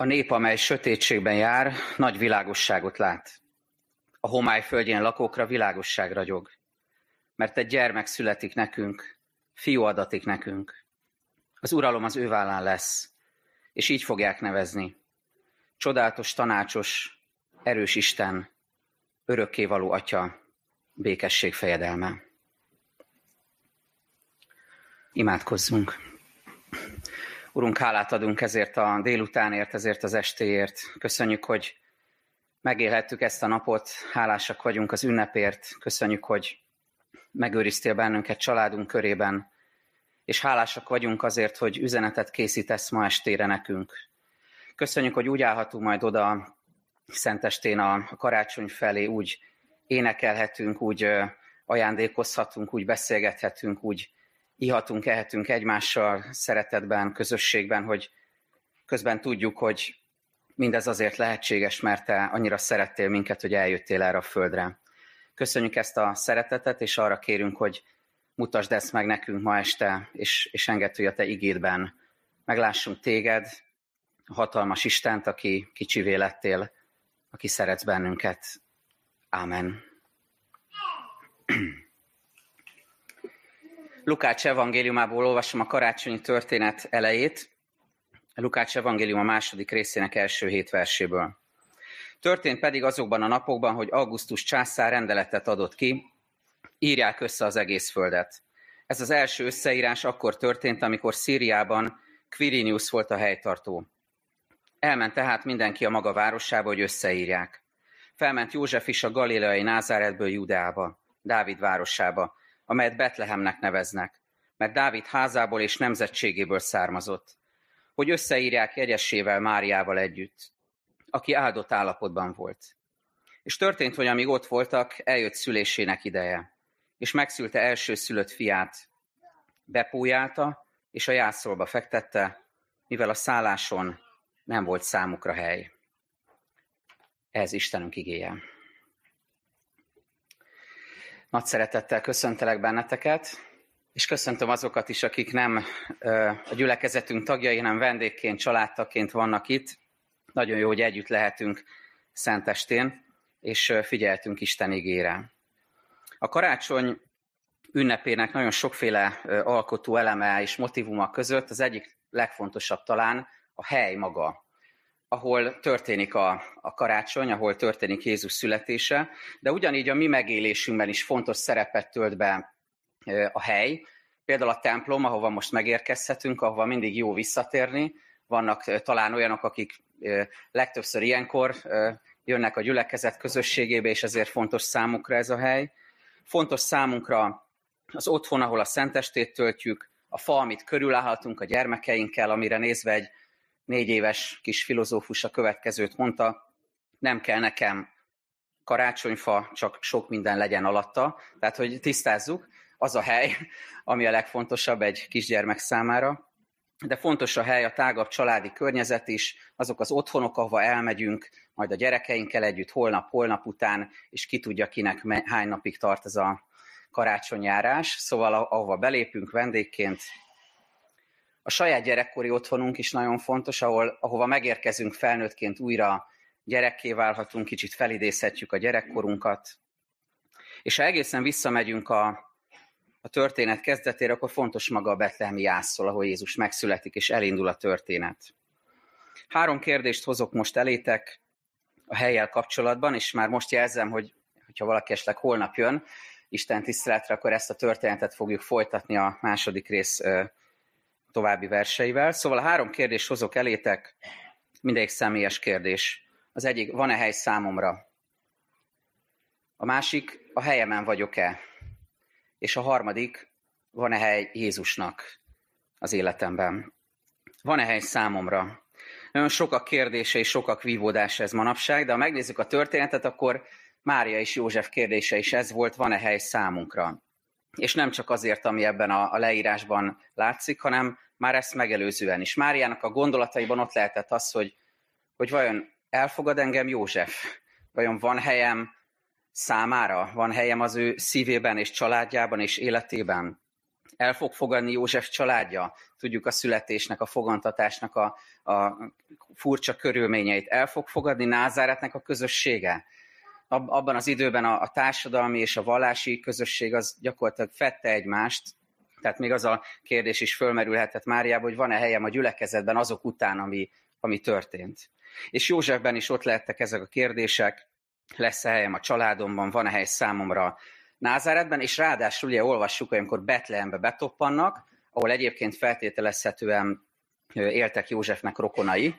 A nép, amely sötétségben jár, nagy világosságot lát. A homály földjén lakókra világosság ragyog. Mert egy gyermek születik nekünk, fiú adatik nekünk. Az uralom az ő vállán lesz, és így fogják nevezni. Csodálatos, tanácsos, erős Isten, örökkévaló Atya, békesség fejedelme. Imádkozzunk! Urunk, hálát adunk ezért a délutánért, ezért az estéért. Köszönjük, hogy megélhettük ezt a napot, hálásak vagyunk az ünnepért. Köszönjük, hogy megőriztél bennünket családunk körében, és hálásak vagyunk azért, hogy üzenetet készítesz ma estére nekünk. Köszönjük, hogy úgy állhatunk majd oda szentestén a karácsony felé, úgy énekelhetünk, úgy ajándékozhatunk, úgy beszélgethetünk, úgy ihatunk, ehetünk egymással szeretetben, közösségben, hogy közben tudjuk, hogy mindez azért lehetséges, mert te annyira szerettél minket, hogy eljöttél erre a földre. Köszönjük ezt a szeretetet, és arra kérünk, hogy mutasd ezt meg nekünk ma este, és, és engedd, hogy a te igédben meglássunk téged, a hatalmas Istent, aki kicsivé lettél, aki szeretsz bennünket. Ámen. Lukács evangéliumából olvasom a karácsonyi történet elejét, Lukács evangélium a második részének első hét verséből. Történt pedig azokban a napokban, hogy Augustus császár rendeletet adott ki, írják össze az egész földet. Ez az első összeírás akkor történt, amikor Szíriában Quirinius volt a helytartó. Elment tehát mindenki a maga városába, hogy összeírják. Felment József is a galileai Názáretből Judeába, Dávid városába, amelyet Betlehemnek neveznek, mert Dávid házából és nemzetségéből származott, hogy összeírják jegyesével Máriával együtt, aki áldott állapotban volt. És történt, hogy amíg ott voltak, eljött szülésének ideje, és megszülte első szülött fiát, bepújálta, és a jászolba fektette, mivel a szálláson nem volt számukra hely. Ez Istenünk igéje. Nagy szeretettel köszöntelek benneteket, és köszöntöm azokat is, akik nem a gyülekezetünk tagjai, hanem vendégként, családtaként vannak itt. Nagyon jó, hogy együtt lehetünk Szentestén, és figyeltünk Isten igére. A karácsony ünnepének nagyon sokféle alkotó eleme és motivuma között az egyik legfontosabb talán a hely maga, ahol történik a, a karácsony, ahol történik Jézus születése, de ugyanígy a mi megélésünkben is fontos szerepet tölt be a hely. Például a templom, ahova most megérkezhetünk, ahova mindig jó visszatérni. Vannak talán olyanok, akik legtöbbször ilyenkor jönnek a gyülekezet közösségébe, és ezért fontos számukra ez a hely. Fontos számunkra az otthon, ahol a szentestét töltjük, a fa, amit körülállhatunk a gyermekeinkkel, amire nézve egy négy éves kis filozófus a következőt mondta, nem kell nekem karácsonyfa, csak sok minden legyen alatta. Tehát, hogy tisztázzuk, az a hely, ami a legfontosabb egy kisgyermek számára. De fontos a hely, a tágabb családi környezet is, azok az otthonok, ahova elmegyünk, majd a gyerekeinkkel együtt holnap, holnap után, és ki tudja, kinek hány napig tart ez a karácsonyjárás. Szóval ahova belépünk vendégként, a saját gyerekkori otthonunk is nagyon fontos, ahol, ahova megérkezünk felnőttként újra gyerekké válhatunk, kicsit felidézhetjük a gyerekkorunkat. És ha egészen visszamegyünk a, a történet kezdetére, akkor fontos maga a betlehemi jászol, ahol Jézus megszületik, és elindul a történet. Három kérdést hozok most elétek a helyjel kapcsolatban, és már most jelzem, hogy ha valaki esetleg holnap jön, Isten tiszteletre, akkor ezt a történetet fogjuk folytatni a második rész további verseivel. Szóval a három kérdést hozok elétek, mindegyik személyes kérdés. Az egyik, van-e hely számomra? A másik, a helyemen vagyok-e? És a harmadik, van-e hely Jézusnak az életemben? Van-e hely számomra? Nagyon sok a kérdése és sok a vívódása ez manapság, de ha megnézzük a történetet, akkor Mária és József kérdése is ez volt, van-e hely számunkra? és nem csak azért, ami ebben a leírásban látszik, hanem már ezt megelőzően is. Máriának a gondolataiban ott lehetett az, hogy, hogy vajon elfogad engem József? Vajon van helyem számára? Van helyem az ő szívében és családjában és életében? El fog fogadni József családja, tudjuk a születésnek, a fogantatásnak a, a furcsa körülményeit. El fog fogadni Názáretnek a közössége. Abban az időben a, a társadalmi és a vallási közösség az gyakorlatilag fette egymást, tehát még az a kérdés is fölmerülhetett Máriában, hogy van-e helyem a gyülekezetben azok után, ami, ami történt. És Józsefben is ott lehettek ezek a kérdések, lesz-e helyem a családomban, van-e hely számomra Názáretben, és ráadásul ugye olvassuk, hogy amikor Betlehembe betoppannak, ahol egyébként feltételezhetően éltek Józsefnek rokonai,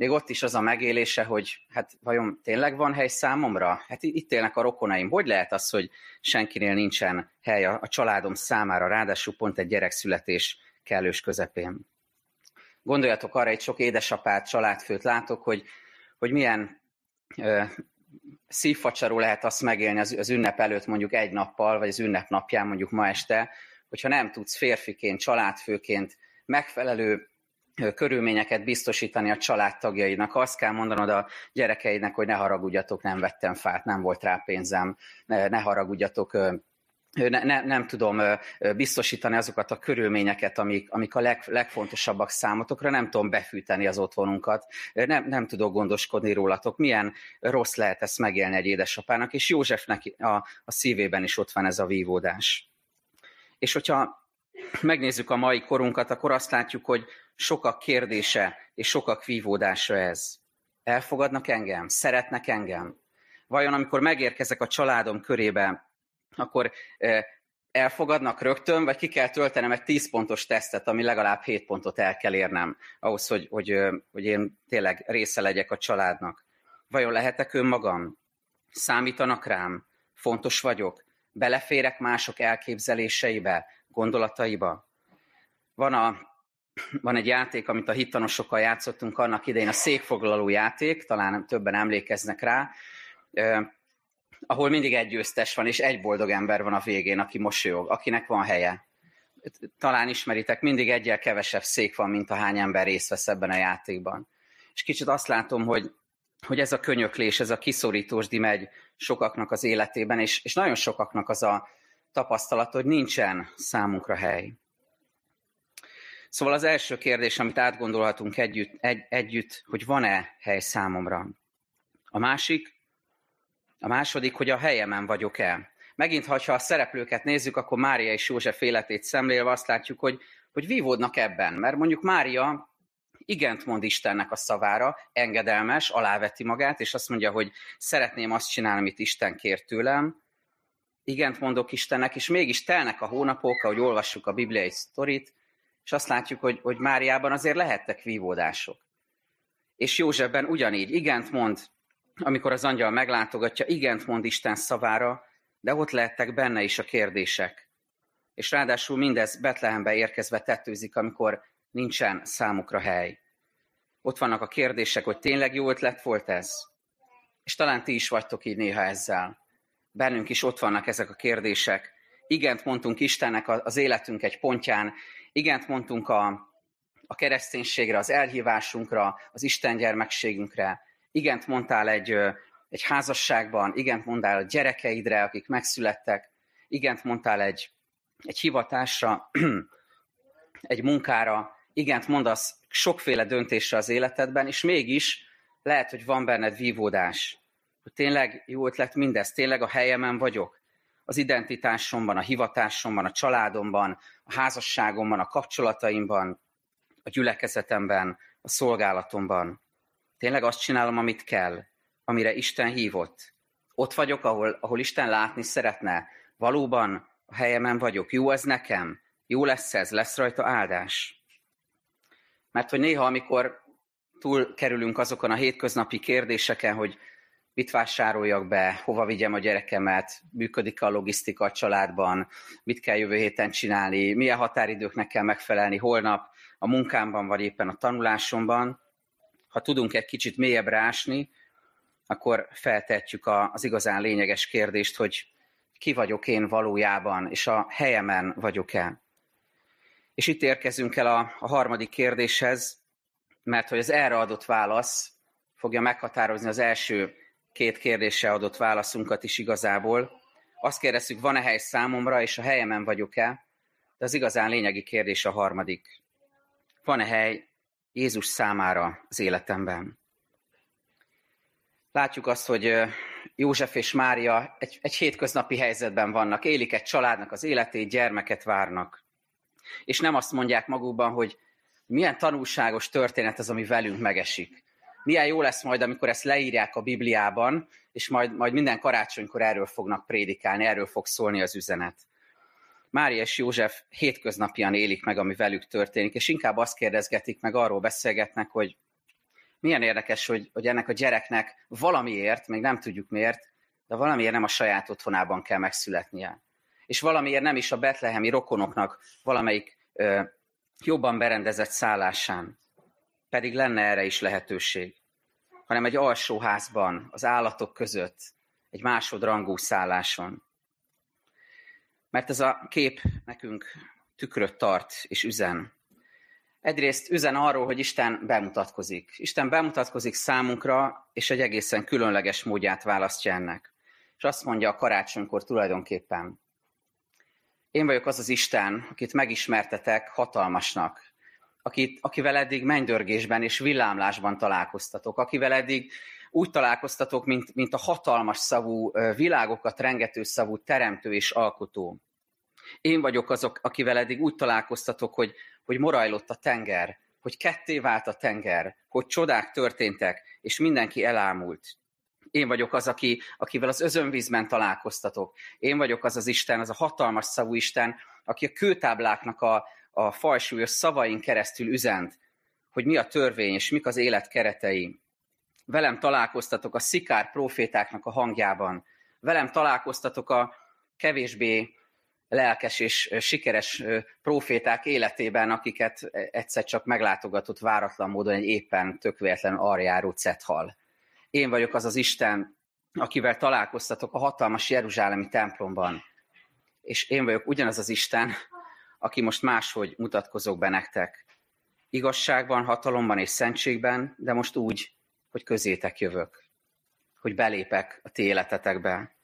még ott is az a megélése, hogy hát vajon tényleg van hely számomra? Hát itt élnek a rokonaim. Hogy lehet az, hogy senkinél nincsen hely a, családom számára, ráadásul pont egy gyerekszületés kellős közepén? Gondoljatok arra, egy sok édesapát, családfőt látok, hogy, hogy milyen ö, szívfacsaró lehet azt megélni az, az ünnep előtt mondjuk egy nappal, vagy az ünnep napján mondjuk ma este, hogyha nem tudsz férfiként, családfőként megfelelő körülményeket biztosítani a családtagjainak. Azt kell mondanod a gyerekeidnek, hogy ne haragudjatok, nem vettem fát, nem volt rá pénzem, ne haragudjatok, ne, ne, nem tudom biztosítani azokat a körülményeket, amik, amik a leg, legfontosabbak számotokra, nem tudom befűteni az otthonunkat, nem, nem tudok gondoskodni rólatok. Milyen rossz lehet ezt megélni egy édesapának, és Józsefnek a, a szívében is ott van ez a vívódás. És hogyha megnézzük a mai korunkat, akkor azt látjuk, hogy sokak kérdése és sokak vívódása ez. Elfogadnak engem? Szeretnek engem? Vajon amikor megérkezek a családom körébe, akkor elfogadnak rögtön, vagy ki kell töltenem egy 10 pontos tesztet, ami legalább 7 pontot el kell érnem, ahhoz, hogy, hogy, hogy én tényleg része legyek a családnak. Vajon lehetek önmagam? Számítanak rám? Fontos vagyok? Beleférek mások elképzeléseibe, gondolataiba? Van, a, van egy játék, amit a hittanosokkal játszottunk annak idején, a székfoglaló játék, talán többen emlékeznek rá, ahol mindig egy győztes van, és egy boldog ember van a végén, aki mosolyog, akinek van helye. Talán ismeritek, mindig egyel kevesebb szék van, mint a hány ember részt vesz ebben a játékban. És kicsit azt látom, hogy, hogy ez a könyöklés, ez a kiszorítós megy sokaknak az életében, és, és nagyon sokaknak az a tapasztalat, hogy nincsen számunkra hely. Szóval az első kérdés, amit átgondolhatunk együtt, egy, együtt hogy van-e hely számomra. A másik, a második, hogy a helyemen vagyok-e. Megint, ha a szereplőket nézzük, akkor Mária és József életét szemlélve azt látjuk, hogy, hogy vívódnak ebben. Mert mondjuk Mária igent mond Istennek a szavára, engedelmes, aláveti magát, és azt mondja, hogy szeretném azt csinálni, amit Isten kér tőlem. Igent mondok Istennek, és mégis telnek a hónapok, ahogy olvassuk a bibliai sztorit, és azt látjuk, hogy, hogy Máriában azért lehettek vívódások. És Józsefben ugyanígy igent mond amikor az angyal meglátogatja, igent mond Isten szavára, de ott lehettek benne is a kérdések. És ráadásul mindez Betlehembe érkezve tettőzik, amikor nincsen számukra hely. Ott vannak a kérdések, hogy tényleg jó ötlet volt ez? És talán ti is vagytok így néha ezzel. Bennünk is ott vannak ezek a kérdések. Igent mondtunk Istennek az életünk egy pontján, igent mondtunk a, a kereszténységre, az elhívásunkra, az Isten gyermekségünkre, igent mondtál egy, egy házasságban, igent mondtál a gyerekeidre, akik megszülettek, igent mondtál egy, egy hivatásra, egy munkára, igent mondasz sokféle döntésre az életedben, és mégis lehet, hogy van benned vívódás, tényleg jó ötlet mindez, tényleg a helyemen vagyok, az identitásomban, a hivatásomban, a családomban, a házasságomban, a kapcsolataimban, a gyülekezetemben, a szolgálatomban. Tényleg azt csinálom, amit kell, amire Isten hívott. Ott vagyok, ahol, ahol Isten látni szeretne. Valóban a helyemen vagyok. Jó ez nekem? Jó lesz ez? Lesz rajta áldás? Mert hogy néha, amikor túl kerülünk azokon a hétköznapi kérdéseken, hogy mit vásároljak be, hova vigyem a gyerekemet, működik a logisztika a családban, mit kell jövő héten csinálni, milyen határidőknek kell megfelelni? Holnap a munkámban, vagy éppen a tanulásomban, ha tudunk egy kicsit mélyebbre ásni, akkor feltetjük az igazán lényeges kérdést, hogy ki vagyok én valójában, és a helyemen vagyok-e. És itt érkezünk el a, a harmadik kérdéshez, mert hogy az erre adott válasz fogja meghatározni az első két kérdésre adott válaszunkat is igazából. Azt kérdezzük, van-e hely számomra, és a helyemen vagyok-e? De az igazán lényegi kérdés a harmadik. Van-e hely Jézus számára az életemben? Látjuk azt, hogy József és Mária egy, egy hétköznapi helyzetben vannak, élik egy családnak az életét, gyermeket várnak. És nem azt mondják magukban, hogy milyen tanulságos történet az, ami velünk megesik. Milyen jó lesz majd, amikor ezt leírják a Bibliában, és majd, majd minden karácsonykor erről fognak prédikálni, erről fog szólni az üzenet. Mária és József hétköznapian élik meg, ami velük történik, és inkább azt kérdezgetik, meg arról beszélgetnek, hogy milyen érdekes, hogy, hogy ennek a gyereknek valamiért, még nem tudjuk miért, de valamiért nem a saját otthonában kell megszületnie. És valamiért nem is a betlehemi rokonoknak valamelyik ö, jobban berendezett szállásán. Pedig lenne erre is lehetőség. Hanem egy alsóházban, az állatok között, egy másodrangú szálláson. Mert ez a kép nekünk tükröt tart és üzen. Egyrészt üzen arról, hogy Isten bemutatkozik. Isten bemutatkozik számunkra, és egy egészen különleges módját választja ennek. És azt mondja a karácsonykor tulajdonképpen, én vagyok az az Isten, akit megismertetek hatalmasnak, akit, akivel eddig mennydörgésben és villámlásban találkoztatok, akivel eddig úgy találkoztatok, mint, mint a hatalmas szavú, világokat rengető szavú teremtő és alkotó. Én vagyok azok, akivel eddig úgy találkoztatok, hogy, hogy morajlott a tenger, hogy ketté vált a tenger, hogy csodák történtek, és mindenki elámult. Én vagyok az, aki, akivel az özönvízben találkoztatok. Én vagyok az az Isten, az a hatalmas szavú Isten, aki a kőtábláknak a, a fajsúlyos szavain keresztül üzent, hogy mi a törvény és mik az élet keretei. Velem találkoztatok a szikár profétáknak a hangjában. Velem találkoztatok a kevésbé lelkes és sikeres proféták életében, akiket egyszer csak meglátogatott váratlan módon egy éppen tökéletlen arjáró cethal. Én vagyok az az Isten, akivel találkoztatok a hatalmas Jeruzsálemi templomban. És én vagyok ugyanaz az Isten, aki most máshogy mutatkozok be nektek. Igazságban, hatalomban és szentségben, de most úgy, hogy közétek jövök. Hogy belépek a ti életetekbe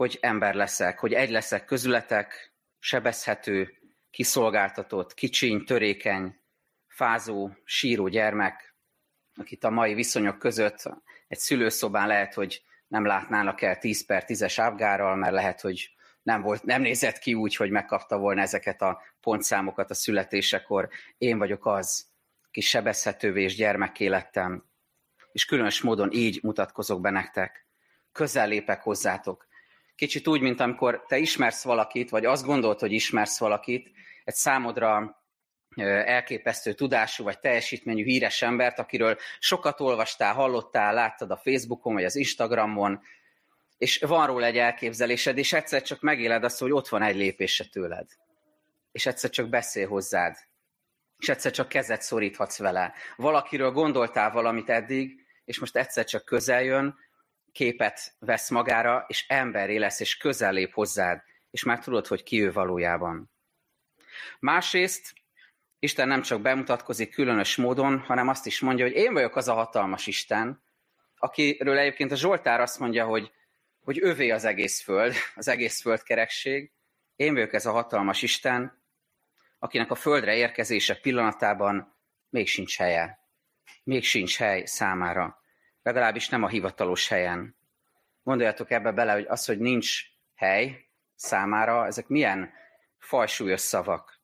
hogy ember leszek, hogy egy leszek közületek, sebezhető, kiszolgáltatott, kicsiny, törékeny, fázó, síró gyermek, akit a mai viszonyok között egy szülőszobán lehet, hogy nem látnának el 10 per 10-es ávgárral, mert lehet, hogy nem, volt, nem nézett ki úgy, hogy megkapta volna ezeket a pontszámokat a születésekor. Én vagyok az, aki sebezhetővé és gyermekké lettem, és különös módon így mutatkozok be nektek. Közel lépek hozzátok, Kicsit úgy, mint amikor te ismersz valakit, vagy azt gondolt, hogy ismersz valakit, egy számodra elképesztő tudású vagy teljesítményű híres embert, akiről sokat olvastál, hallottál, láttad a Facebookon vagy az Instagramon, és van róla egy elképzelésed, és egyszer csak megéled azt, hogy ott van egy lépése tőled. És egyszer csak beszél hozzád. És egyszer csak kezet szoríthatsz vele. Valakiről gondoltál valamit eddig, és most egyszer csak közel jön, képet vesz magára, és emberé lesz, és közel lép hozzád, és már tudod, hogy ki ő valójában. Másrészt Isten nem csak bemutatkozik különös módon, hanem azt is mondja, hogy én vagyok az a hatalmas Isten, akiről egyébként a Zsoltár azt mondja, hogy, hogy övé az egész föld, az egész földkerekség. Én vagyok ez a hatalmas Isten, akinek a földre érkezése pillanatában még sincs helye. Még sincs hely számára legalábbis nem a hivatalos helyen. Gondoljatok ebbe bele, hogy az, hogy nincs hely számára, ezek milyen fajsúlyos szavak.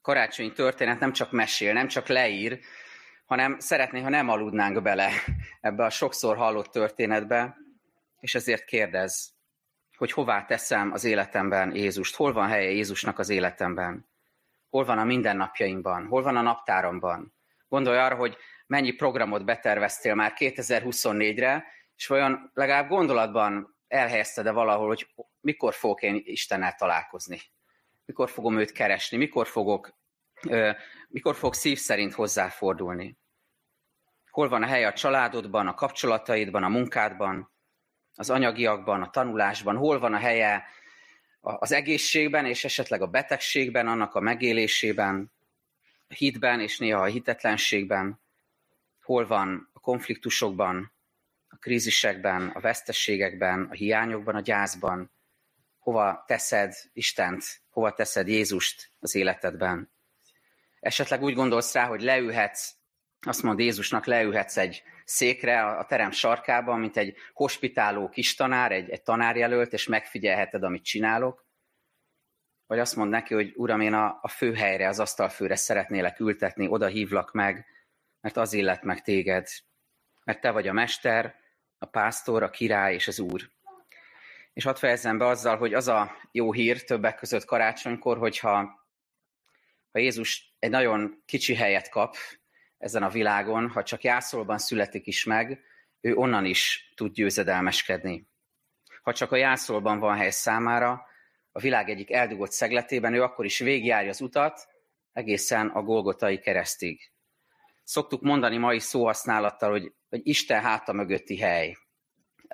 Karácsonyi történet nem csak mesél, nem csak leír, hanem szeretné, ha nem aludnánk bele ebbe a sokszor hallott történetbe, és ezért kérdez, hogy hová teszem az életemben Jézust, hol van helye Jézusnak az életemben, hol van a mindennapjaimban, hol van a naptáramban. Gondolj arra, hogy mennyi programot beterveztél már 2024-re, és vajon legalább gondolatban elhelyezted-e valahol, hogy mikor fogok én Istennel találkozni? Mikor fogom őt keresni? Mikor fogok, mikor fogok szív szerint hozzáfordulni? Hol van a hely a családodban, a kapcsolataidban, a munkádban, az anyagiakban, a tanulásban? Hol van a helye az egészségben és esetleg a betegségben, annak a megélésében, a hitben és néha a hitetlenségben? hol van a konfliktusokban, a krízisekben, a vesztességekben, a hiányokban, a gyászban, hova teszed Istent, hova teszed Jézust az életedben. Esetleg úgy gondolsz rá, hogy leülhetsz, azt mond Jézusnak, leülhetsz egy székre a terem sarkában, mint egy hospitáló kis tanár, egy, egy tanárjelölt, és megfigyelheted, amit csinálok. Vagy azt mond neki, hogy Uram, én a, a főhelyre, az asztalfőre szeretnélek ültetni, oda hívlak meg, mert az illet meg téged. Mert te vagy a mester, a pásztor, a király és az úr. És hadd fejezzem be azzal, hogy az a jó hír többek között karácsonykor, hogyha ha Jézus egy nagyon kicsi helyet kap ezen a világon, ha csak jászolban születik is meg, ő onnan is tud győzedelmeskedni. Ha csak a jászolban van hely számára, a világ egyik eldugott szegletében, ő akkor is végigjárja az utat egészen a Golgotai keresztig. Szoktuk mondani mai szóhasználattal, hogy, hogy Isten háta mögötti hely.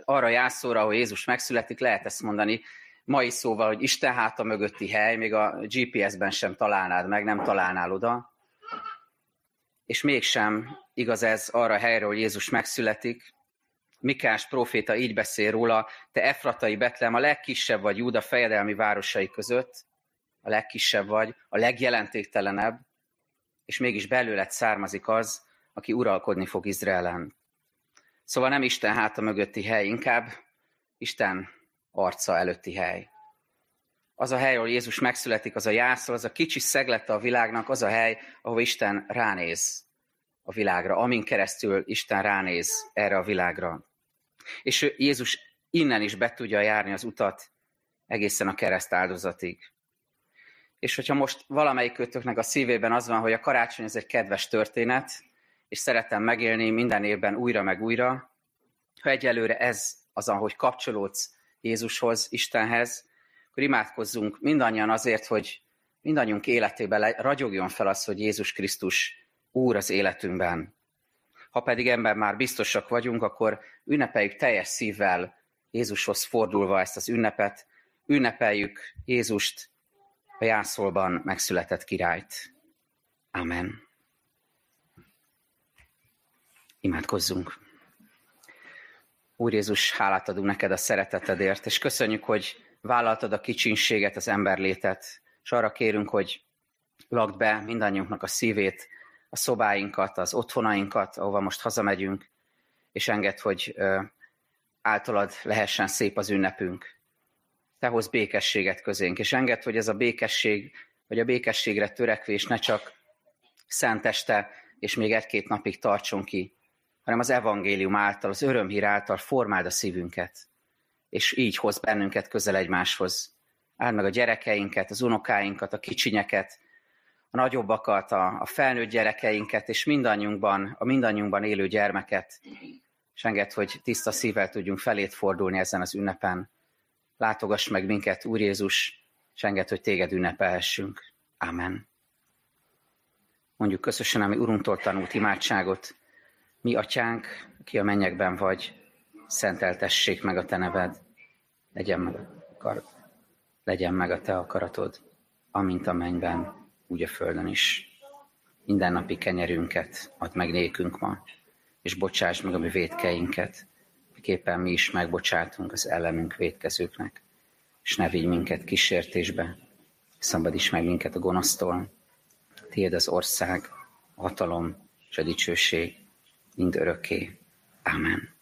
Arra jászóra, ahol Jézus megszületik, lehet ezt mondani mai szóval, hogy Isten háta mögötti hely, még a GPS-ben sem találnád meg, nem találnál oda. És mégsem igaz ez arra a helyre, hogy Jézus megszületik, Mikás proféta így beszél róla, te Efratai Betlem, a legkisebb vagy Júda fejedelmi városai között, a legkisebb vagy, a legjelentéktelenebb, és mégis belőled származik az, aki uralkodni fog Izraelen. Szóval nem Isten háta mögötti hely, inkább Isten arca előtti hely. Az a hely, ahol Jézus megszületik, az a jászol, az a kicsi szeglete a világnak, az a hely, ahol Isten ránéz a világra, amin keresztül Isten ránéz erre a világra. És Jézus innen is be tudja járni az utat egészen a kereszt áldozatig. És hogyha most valamelyik kötöknek a szívében az van, hogy a karácsony ez egy kedves történet, és szeretem megélni minden évben újra meg újra, ha egyelőre ez az, ahogy kapcsolódsz Jézushoz, Istenhez, akkor imádkozzunk mindannyian azért, hogy mindannyiunk életében ragyogjon fel az, hogy Jézus Krisztus Úr az életünkben. Ha pedig ember már biztosak vagyunk, akkor ünnepeljük teljes szívvel Jézushoz fordulva ezt az ünnepet, ünnepeljük Jézust, a jászolban megszületett királyt. Amen. Imádkozzunk. Úr Jézus, hálát adunk neked a szeretetedért, és köszönjük, hogy vállaltad a kicsinséget, az emberlétet, és arra kérünk, hogy lakd be mindannyiunknak a szívét, a szobáinkat, az otthonainkat, ahova most hazamegyünk, és enged, hogy általad lehessen szép az ünnepünk. Te hoz békességet közénk, és enged, hogy ez a békesség, vagy a békességre törekvés ne csak szenteste, és még egy-két napig tartson ki, hanem az evangélium által, az örömhír által formáld a szívünket, és így hoz bennünket közel egymáshoz. Áld meg a gyerekeinket, az unokáinkat, a kicsinyeket, a nagyobbakat, a, a felnőtt gyerekeinket, és mindannyiunkban, a mindannyiunkban élő gyermeket, és enged, hogy tiszta szívvel tudjunk felét fordulni ezen az ünnepen. Látogass meg minket, Úr Jézus, és enged, hogy téged ünnepelhessünk. Amen. Mondjuk közösen, ami Urunktól tanult imádságot. Mi, Atyánk, aki a mennyekben vagy, szenteltessék meg a Te neved. Legyen meg a, legyen meg a Te akaratod, amint a mennyben, úgy a földön is. Minden napi kenyerünket add meg nékünk ma, és bocsáss meg a mi védkeinket, miképpen mi is megbocsátunk az ellenünk védkezőknek, és ne vigy minket kísértésbe, szabadíts meg minket a gonosztól. Tiéd az ország, a hatalom és a dicsőség mind örökké. Amen.